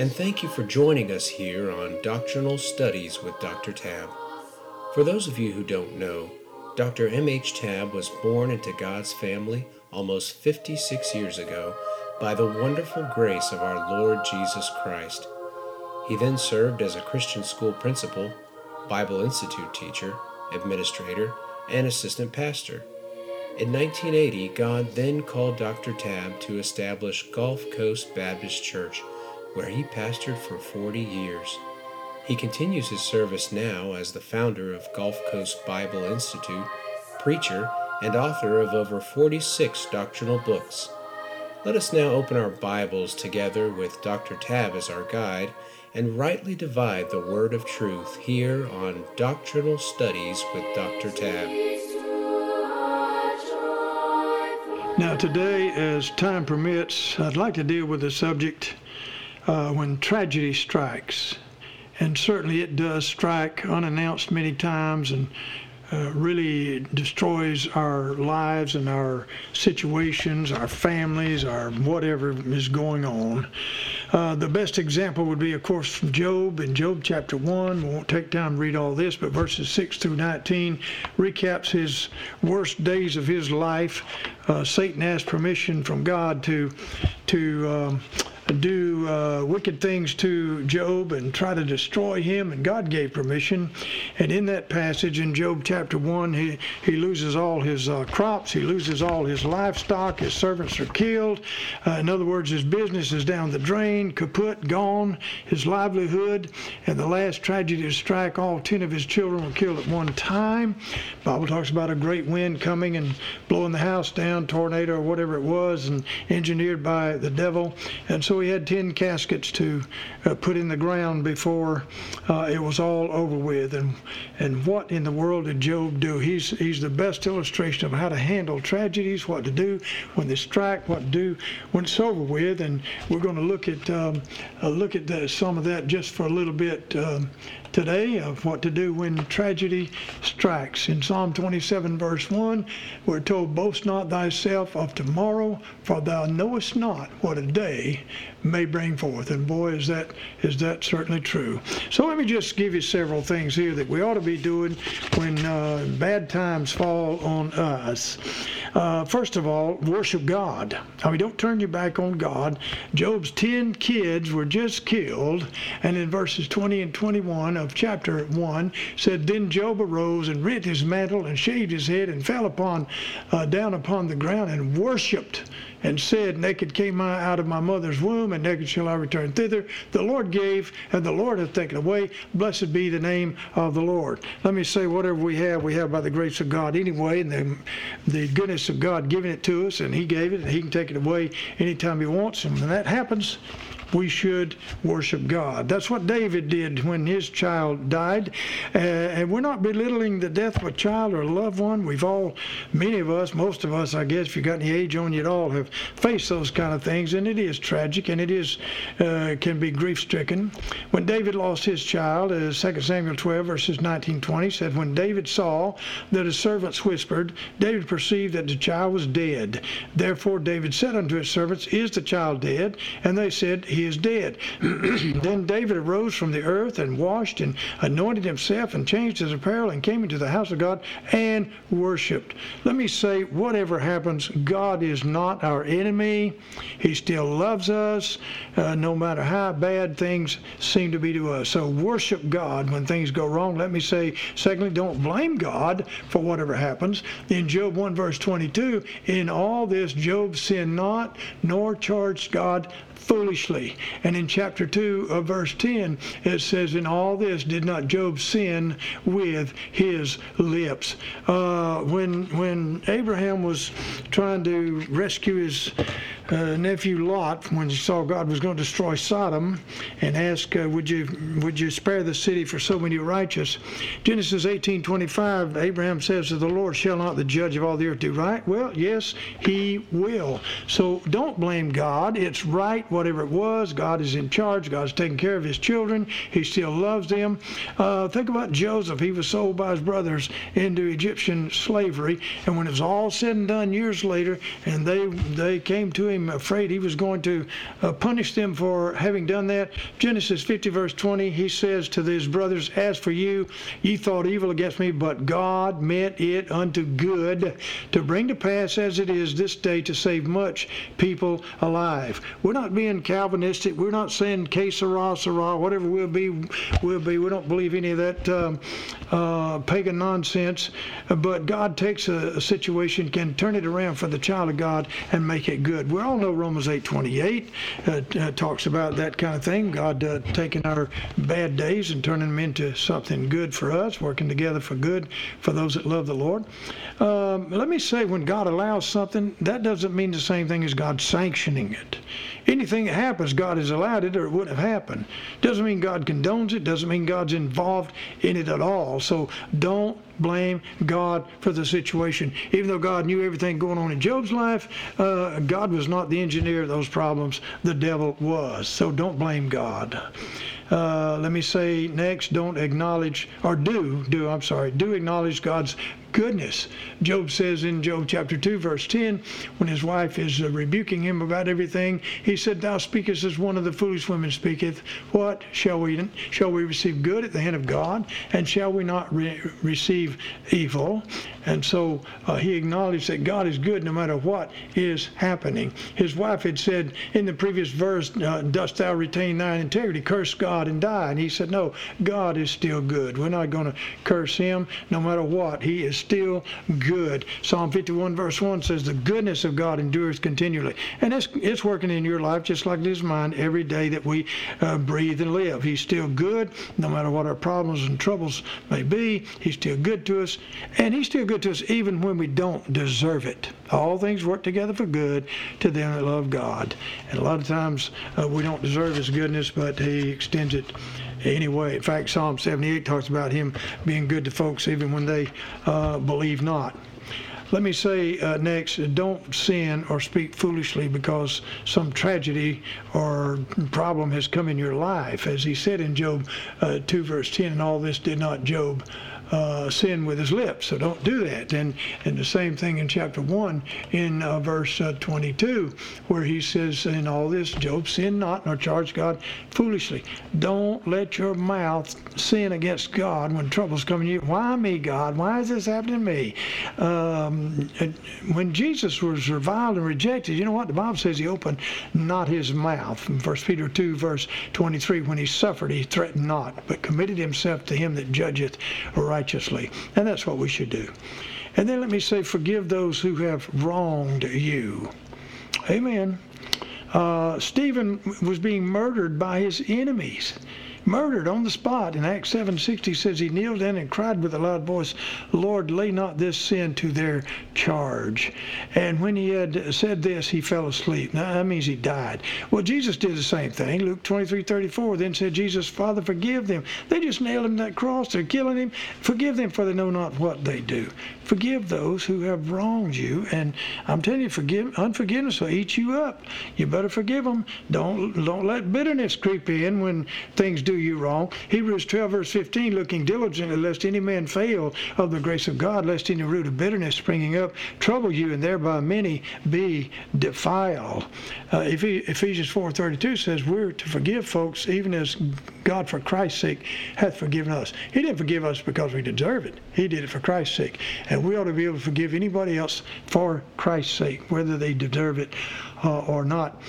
and thank you for joining us here on Doctrinal Studies with Dr. Tabb. For those of you who don't know, Dr. M.H. Tabb was born into God's family almost 56 years ago by the wonderful grace of our Lord Jesus Christ. He then served as a Christian school principal, Bible Institute teacher, administrator, and assistant pastor. In 1980, God then called Dr. Tabb to establish Gulf Coast Baptist Church, where he pastored for 40 years. He continues his service now as the founder of Gulf Coast Bible Institute, preacher, and author of over 46 doctrinal books. Let us now open our Bibles together with Dr. Tabb as our guide and rightly divide the word of truth here on Doctrinal Studies with Dr. Tabb. Now, today, as time permits, I'd like to deal with the subject uh, when tragedy strikes. And certainly it does strike unannounced many times and uh, really destroys our lives and our situations, our families, our whatever is going on. Uh, the best example would be, of course, from Job in Job chapter 1. We won't take time to read all this, but verses 6 through 19 recaps his worst days of his life. Uh, Satan asked permission from God to, to um, do uh, wicked things to Job and try to destroy him, and God gave permission. And in that passage in Job chapter 1, he, he loses all his uh, crops, he loses all his livestock, his servants are killed. Uh, in other words, his business is down the drain, kaput, gone, his livelihood. And the last tragedy to strike, all 10 of his children were killed at one time. Bible talks about a great wind coming and blowing the house down, tornado or whatever it was, and engineered by the devil. And so we had 10 caskets to uh, put in the ground before uh, it was all over with. And, and what in the world did Job do? He's, he's the best illustration of how to handle tragedies, what to do when they strike, what to do when it's over with. And we're going to look at, um, uh, look at the, some of that just for a little bit um, today of what to do when tragedy strikes. In Psalm 27, verse 1, we're told, Boast not thyself of tomorrow, for thou knowest not what a day may bring forth. And boy, is that is that certainly true. So let me just give you several things here that we ought to be doing when uh, bad times fall on us. Uh, first of all, worship God. I mean, don't turn your back on God. Job's 10 kids were just killed, and in verses 20 and 21 of chapter 1 said, Then Job arose and rent his mantle and shaved his head and fell upon uh, down upon the ground and worshipped and said, Naked came I out of my mother's womb, and naked shall I return thither. The Lord gave, and the Lord hath taken away. Blessed be the name of the Lord. Let me say, whatever we have, we have by the grace of God anyway, and the, the goodness of God giving it to us, and He gave it, and He can take it away anytime He wants. And when that happens, we should worship God. That's what David did when his child died. Uh, and we're not belittling the death of a child or a loved one. We've all, many of us, most of us, I guess, if you've got any age on you at all, have faced those kind of things. And it is tragic and it is uh, can be grief stricken. When David lost his child, uh, 2 Samuel 12, verses 19 20 said, When David saw that his servants whispered, David perceived that the child was dead. Therefore David said unto his servants, Is the child dead? And they said, he is dead. then David arose from the earth and washed and anointed himself and changed his apparel and came into the house of God and worshiped. Let me say, whatever happens, God is not our enemy. He still loves us, uh, no matter how bad things seem to be to us. So worship God when things go wrong. Let me say, secondly, don't blame God for whatever happens. In Job 1, verse 22, in all this, Job sinned not, nor charged God foolishly. And in chapter 2 of verse 10, it says, In all this did not Job sin with his lips. Uh, when, when Abraham was trying to rescue his uh, nephew Lot, when he saw God was going to destroy Sodom, and asked, uh, "Would you would you spare the city for so many righteous?" Genesis 18:25, Abraham says to the Lord, "Shall not the judge of all the earth do right?" Well, yes, He will. So don't blame God. It's right, whatever it was. God is in charge. God's taking care of His children. He still loves them. Uh, think about Joseph. He was sold by his brothers into Egyptian slavery, and when it was all said and done years later, and they they came to him afraid he was going to uh, punish them for having done that. Genesis 50, verse 20, he says to his brothers, As for you, ye thought evil against me, but God meant it unto good to bring to pass as it is this day to save much people alive. We're not being Calvinistic. We're not saying que sera, sera, whatever we'll be, we'll be. We don't believe any of that um, uh, pagan nonsense. But God takes a, a situation, can turn it around for the child of God and make it good. We all know Romans 8:28 uh, uh, talks about that kind of thing. God uh, taking our bad days and turning them into something good for us, working together for good for those that love the Lord. Um, let me say, when God allows something, that doesn't mean the same thing as God sanctioning it. Anything that happens, God has allowed it, or it wouldn't have happened. Doesn't mean God condones it. Doesn't mean God's involved in it at all. So don't blame God for the situation. Even though God knew everything going on in Job's life, uh, God was not the engineer of those problems. The devil was. So don't blame God. Uh, let me say next, don't acknowledge, or do, do, I'm sorry, do acknowledge God's goodness. Job says in Job chapter 2, verse 10, when his wife is uh, rebuking him about everything, he said, Thou speakest as one of the foolish women speaketh. What shall we shall we receive good at the hand of God, and shall we not re- receive evil? And so uh, he acknowledged that God is good no matter what is happening. His wife had said in the previous verse, uh, Dost thou retain thine integrity? Curse God and die. And he said, No, God is still good. We're not going to curse him no matter what. He is still good. Psalm 51, verse 1 says, The goodness of God endures continually. And it's, it's working in your life just like it is mine every day that we uh, breathe and live. He's still good no matter what our problems and troubles may be. He's still good to us. And He's still good to us even when we don't deserve it. All things work together for good to them that love God. And a lot of times uh, we don't deserve His goodness, but He extends it anyway. In fact, Psalm 78 talks about him being good to folks even when they uh, believe not. Let me say uh, next don't sin or speak foolishly because some tragedy or problem has come in your life. As he said in Job uh, 2, verse 10, and all this did not Job uh, sin with his lips. So don't do that. And, and the same thing in chapter 1 in uh, verse uh, 22, where he says, In all this, Job sin not nor charge God foolishly. Don't let your mouth sin against God when trouble's coming to you. Why me, God? Why is this happening to me? Um, when Jesus was reviled and rejected, you know what? The Bible says he opened not his mouth. In 1 Peter 2, verse 23, when he suffered, he threatened not, but committed himself to him that judgeth right righteously. And that's what we should do. And then let me say, forgive those who have wronged you. Amen. Uh, Stephen was being murdered by his enemies murdered on the spot. In Acts 7:60 says he kneeled down and cried with a loud voice, "Lord, lay not this sin to their charge." And when he had said this, he fell asleep. Now that means he died. Well, Jesus did the same thing. Luke 23:34 then said Jesus, "Father, forgive them." They just nailed him to that cross. They're killing him. Forgive them, for they know not what they do. Forgive those who have wronged you, and I'm telling you, forgive unforgiveness will eat you up. You better forgive them. Don't don't let bitterness creep in when things do you wrong. Hebrews 12 verse 15, looking diligently lest any man fail of the grace of God, lest any root of bitterness springing up trouble you, and thereby many be defiled. Uh, Ephesians 4:32 says we're to forgive folks even as God for Christ's sake hath forgiven us. He didn't forgive us because we deserve it. He did it for Christ's sake. And we ought to be able to forgive anybody else for Christ's sake, whether they deserve it uh, or not.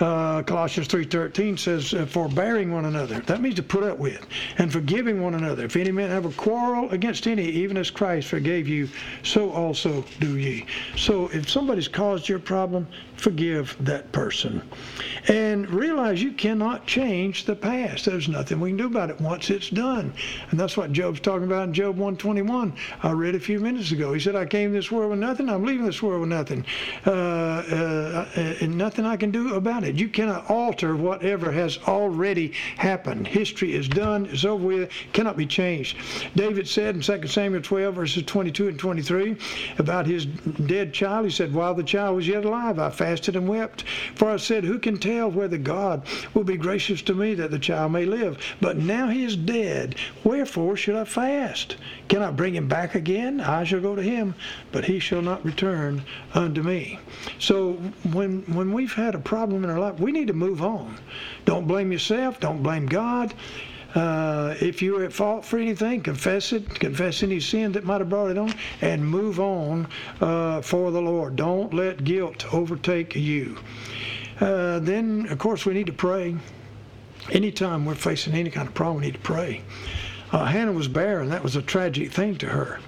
Uh, Colossians 3.13 says, uh, forbearing one another. That means to put up with. And forgiving one another. If any man have a quarrel against any, even as Christ forgave you, so also do ye. So if somebody's caused your problem, forgive that person. And realize you cannot change the past. There's nothing we can do about it once it's done. And that's what Job's talking about in Job 121. I read a few minutes ago. He said, I came this world with nothing. I'm leaving this world with nothing. Uh, uh, and nothing I can do about it. You cannot alter whatever has already happened. History is done. It's over with. Cannot be changed. David said in 2 Samuel 12, verses 22 and 23, about his dead child, he said, While the child was yet alive, I fasted and wept. For I said, Who can tell whether God will be gracious to me that the child may live? But now he is dead. Wherefore should I fast? Can I bring him back again? I shall go to him, but he shall not return unto me. So when when we've had a problem in our life, we need to move on. Don't blame yourself. Don't blame God. Uh, if you're at fault for anything, confess it. Confess any sin that might have brought it on, and move on uh, for the Lord. Don't let guilt overtake you. Uh, then, of course, we need to pray. Anytime we're facing any kind of problem, we need to pray. Uh, Hannah was barren. That was a tragic thing to her.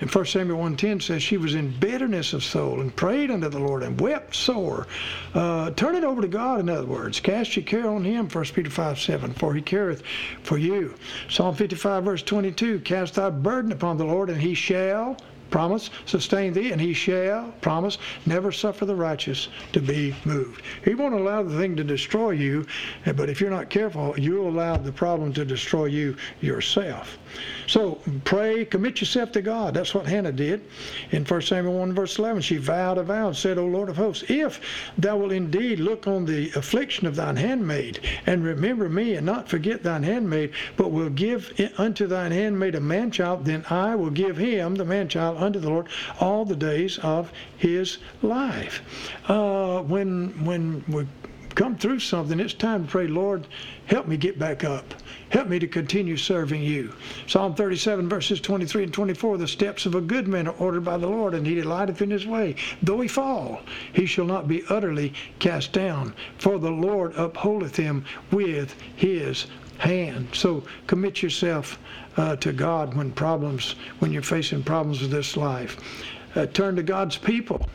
And 1 Samuel 1.10 says she was in bitterness of soul and prayed unto the Lord and wept sore. Uh, turn it over to God, in other words. Cast your care on him, 1 Peter 5, 7, for he careth for you. Psalm 55, verse 22, cast thy burden upon the Lord, and he shall promise, sustain thee, and he shall, promise, never suffer the righteous to be moved. He won't allow the thing to destroy you, but if you're not careful, you'll allow the problem to destroy you yourself. So pray, commit yourself to God. That's what Hannah did. In 1 Samuel 1 verse 11, she vowed a vow and said, O Lord of hosts, if thou wilt indeed look on the affliction of thine handmaid, and remember me, and not forget thine handmaid, but will give unto thine handmaid a man child, then I will give him, the man child, unto the Lord all the days of his life. Uh, when when we come through something, it's time to pray, Lord, help me get back up. Help me to continue serving you. Psalm 37, verses 23 and 24 The steps of a good man are ordered by the Lord, and he delighteth in his way. Though he fall, he shall not be utterly cast down, for the Lord upholdeth him with his hand. So commit yourself uh, to God when problems, when you're facing problems with this life. Uh, turn to God's people.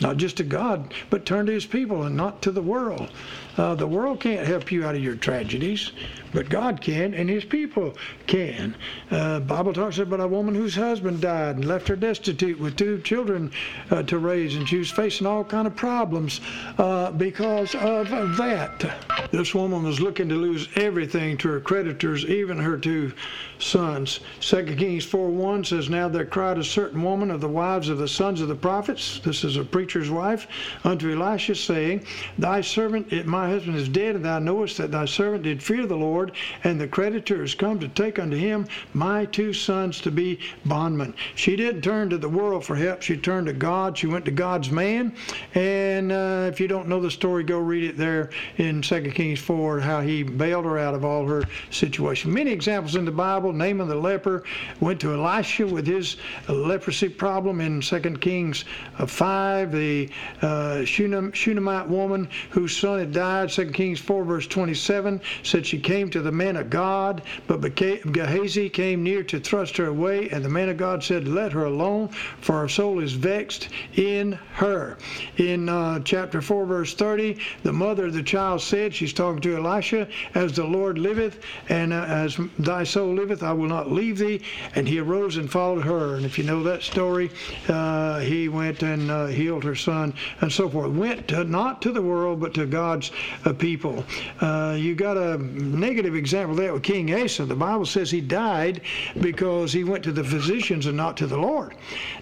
Not just to God, but turn to his people and not to the world. Uh, the world can't help you out of your tragedies, but God can, and His people can. Uh, Bible talks about a woman whose husband died and left her destitute with two children uh, to raise, and she was facing all kind of problems uh, because of that. This woman was looking to lose everything to her creditors, even her two sons. 2 Kings 4:1 says, Now there cried a certain woman of the wives of the sons of the prophets, this is a preacher's wife, unto Elisha, saying, Thy servant, my my husband is dead, and thou knowest that thy servant did fear the Lord, and the creditor is come to take unto him my two sons to be bondmen. She didn't turn to the world for help. She turned to God. She went to God's man. And uh, if you don't know the story, go read it there in 2 Kings 4, how he bailed her out of all her situation. Many examples in the Bible. Naaman the leper went to Elisha with his leprosy problem in 2 Kings uh, 5. The uh, Shunammite woman whose son had died 2 Kings 4, verse 27, said she came to the man of God, but Gehazi came near to thrust her away, and the man of God said, Let her alone, for her soul is vexed in her. In uh, chapter 4, verse 30, the mother of the child said, She's talking to Elisha, As the Lord liveth, and uh, as thy soul liveth, I will not leave thee. And he arose and followed her. And if you know that story, uh, he went and uh, healed her son, and so forth. Went to, not to the world, but to God's of people. Uh, you got a negative example there with King Asa. The Bible says he died because he went to the physicians and not to the Lord.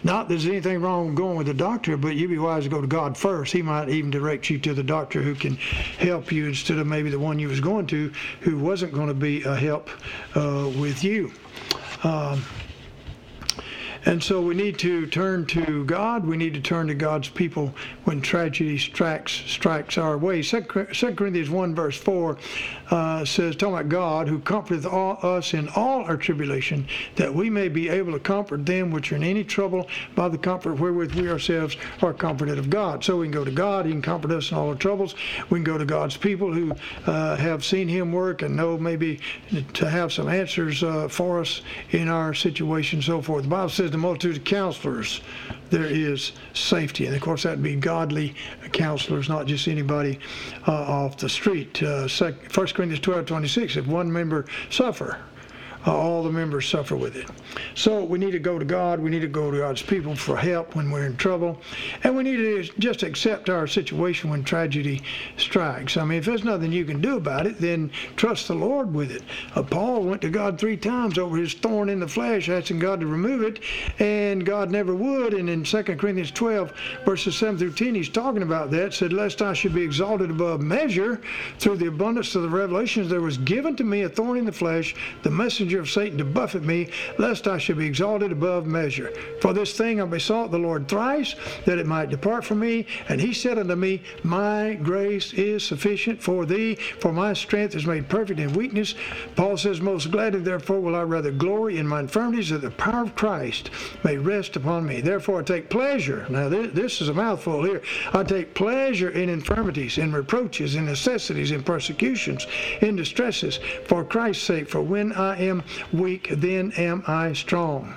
Not that there's anything wrong with going with the doctor, but you'd be wise to go to God first. He might even direct you to the doctor who can help you instead of maybe the one you was going to who wasn't going to be a help uh, with you. Um, and so we need to turn to God. We need to turn to God's people when tragedy strikes strikes our way. 2 Corinthians 1 verse 4 uh, says, talking about God who comforteth all, us in all our tribulation, that we may be able to comfort them which are in any trouble by the comfort wherewith we ourselves are comforted of God. So we can go to God. He can comfort us in all our troubles. We can go to God's people who uh, have seen Him work and know maybe to have some answers uh, for us in our situation, so forth. The Bible says the multitude of counselors, there is safety. And of course, that'd be godly counselors, not just anybody uh, off the street. Uh, 1 Corinthians 12 26, if one member suffer, all the members suffer with it. So we need to go to God. We need to go to God's people for help when we're in trouble. And we need to just accept our situation when tragedy strikes. I mean, if there's nothing you can do about it, then trust the Lord with it. Uh, Paul went to God three times over his thorn in the flesh, asking God to remove it, and God never would. And in 2 Corinthians 12, verses 7 through 10, he's talking about that, said, Lest I should be exalted above measure through the abundance of the revelations, there was given to me a thorn in the flesh, the messenger pleasure of Satan to buffet me, lest I should be exalted above measure. For this thing I besought the Lord thrice, that it might depart from me. And he said unto me, My grace is sufficient for thee, for my strength is made perfect in weakness. Paul says, Most gladly, therefore, will I rather glory in my infirmities, that the power of Christ may rest upon me. Therefore, I take pleasure. Now, this is a mouthful here. I take pleasure in infirmities, in reproaches, in necessities, in persecutions, in distresses, for Christ's sake. For when I am weak, then am I strong.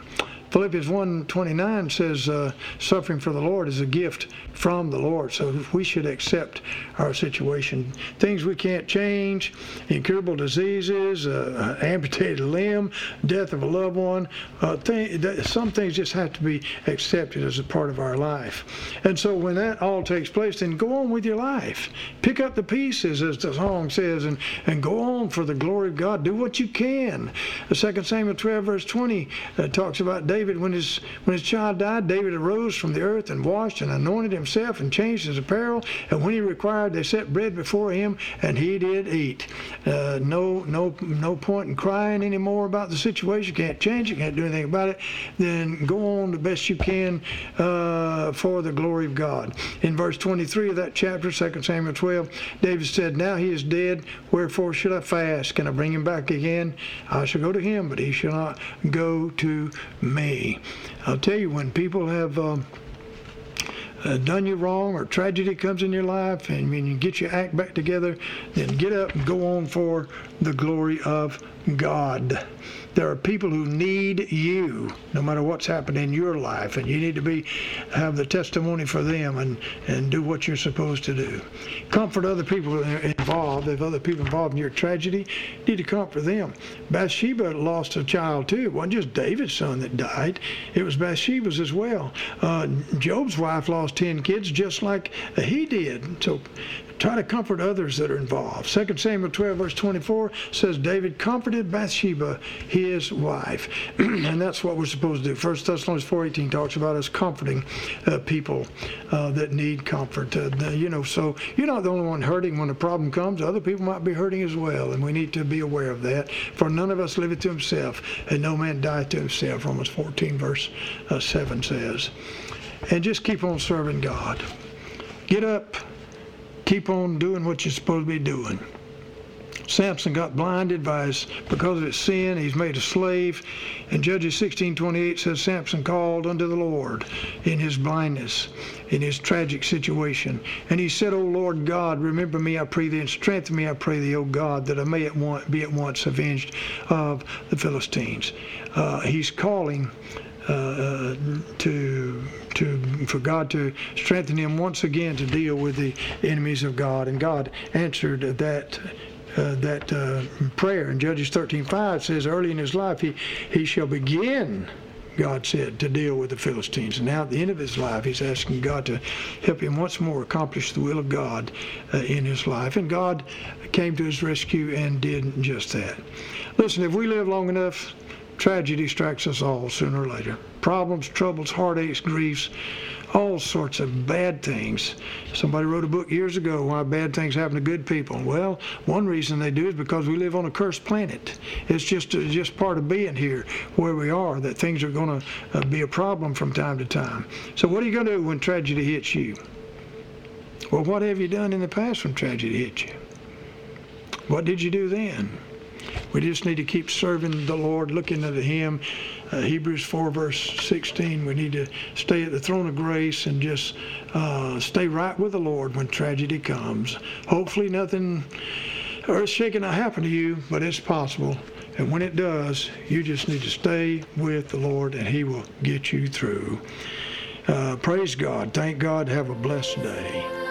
Philippians 1.29 says, uh, suffering for the Lord is a gift from the Lord. So we should accept our situation. Things we can't change, incurable diseases, uh, amputated limb, death of a loved one, uh, th- some things just have to be accepted as a part of our life. And so when that all takes place, then go on with your life. Pick up the pieces, as the song says, and, and go on for the glory of God. Do what you can. The 2 Samuel 12, verse 20 uh, talks about David David, when his when his child died, David arose from the earth and washed and anointed himself and changed his apparel. And when he required, they set bread before him, and he did eat. Uh, no no no point in crying anymore about the situation. Can't change it. Can't do anything about it. Then go on the best you can uh, for the glory of God. In verse 23 of that chapter, 2 Samuel 12, David said, "Now he is dead. Wherefore should I fast? Can I bring him back again? I shall go to him, but he shall not go to me." I'll tell you, when people have um, uh, done you wrong or tragedy comes in your life and when you get your act back together, then get up and go on for the glory of God. There are people who need you, no matter what's happening in your life, and you need to be have the testimony for them and, and do what you're supposed to do. Comfort other people involved. If other people involved in your tragedy, you need to comfort them. Bathsheba lost a child too. It wasn't just David's son that died; it was Bathsheba's as well. Uh, Job's wife lost ten kids just like he did. So Try to comfort others that are involved. 2 Samuel 12, verse 24 says, David comforted Bathsheba, his wife. and that's what we're supposed to do. 1 Thessalonians 4.18 talks about us comforting uh, people uh, that need comfort. Uh, you know, so you're not the only one hurting when a problem comes. Other people might be hurting as well, and we need to be aware of that. For none of us liveth to himself, and no man dieth to himself, Romans 14, verse uh, 7 says. And just keep on serving God. Get up keep on doing what you're supposed to be doing. Samson got blinded by his, because of his sin. He's made a slave. And Judges 16:28 says Samson called unto the Lord in his blindness, in his tragic situation. And he said, O Lord God, remember me, I pray thee, and strengthen me, I pray thee, O God, that I may at once, be at once avenged of the Philistines. Uh, he's calling uh, to to for God to strengthen him once again to deal with the enemies of God, and God answered that. Uh, that uh, prayer in Judges 13:5 says early in his life he he shall begin God said, to deal with the Philistines. And now at the end of his life, he's asking God to help him once more accomplish the will of God uh, in his life. And God came to his rescue and did just that. Listen, if we live long enough, Tragedy strikes us all sooner or later. Problems, troubles, heartaches, griefs, all sorts of bad things. Somebody wrote a book years ago why bad things happen to good people. Well, one reason they do is because we live on a cursed planet. It's just just part of being here where we are that things are going to uh, be a problem from time to time. So what are you going to do when tragedy hits you? Well, what have you done in the past when tragedy hit you? What did you do then? We just need to keep serving the Lord, looking at Him. Uh, Hebrews 4, verse 16, we need to stay at the throne of grace and just uh, stay right with the Lord when tragedy comes. Hopefully, nothing earth shaking will happen to you, but it's possible. And when it does, you just need to stay with the Lord and He will get you through. Uh, praise God. Thank God. Have a blessed day.